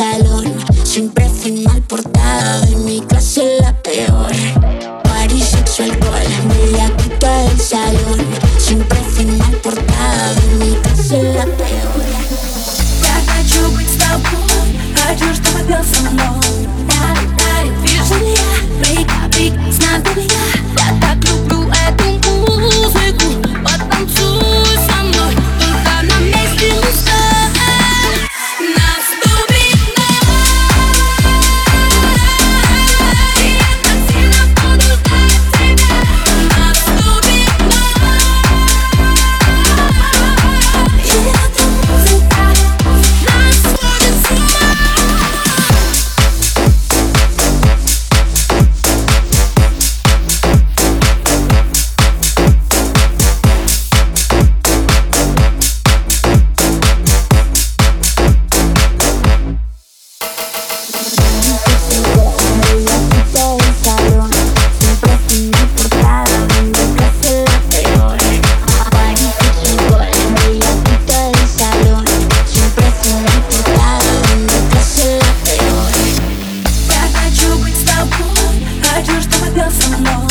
salón. Siempre fui mal portada, de mi clase la peor. Party, sexo, alcohol, quita del salón. us alone.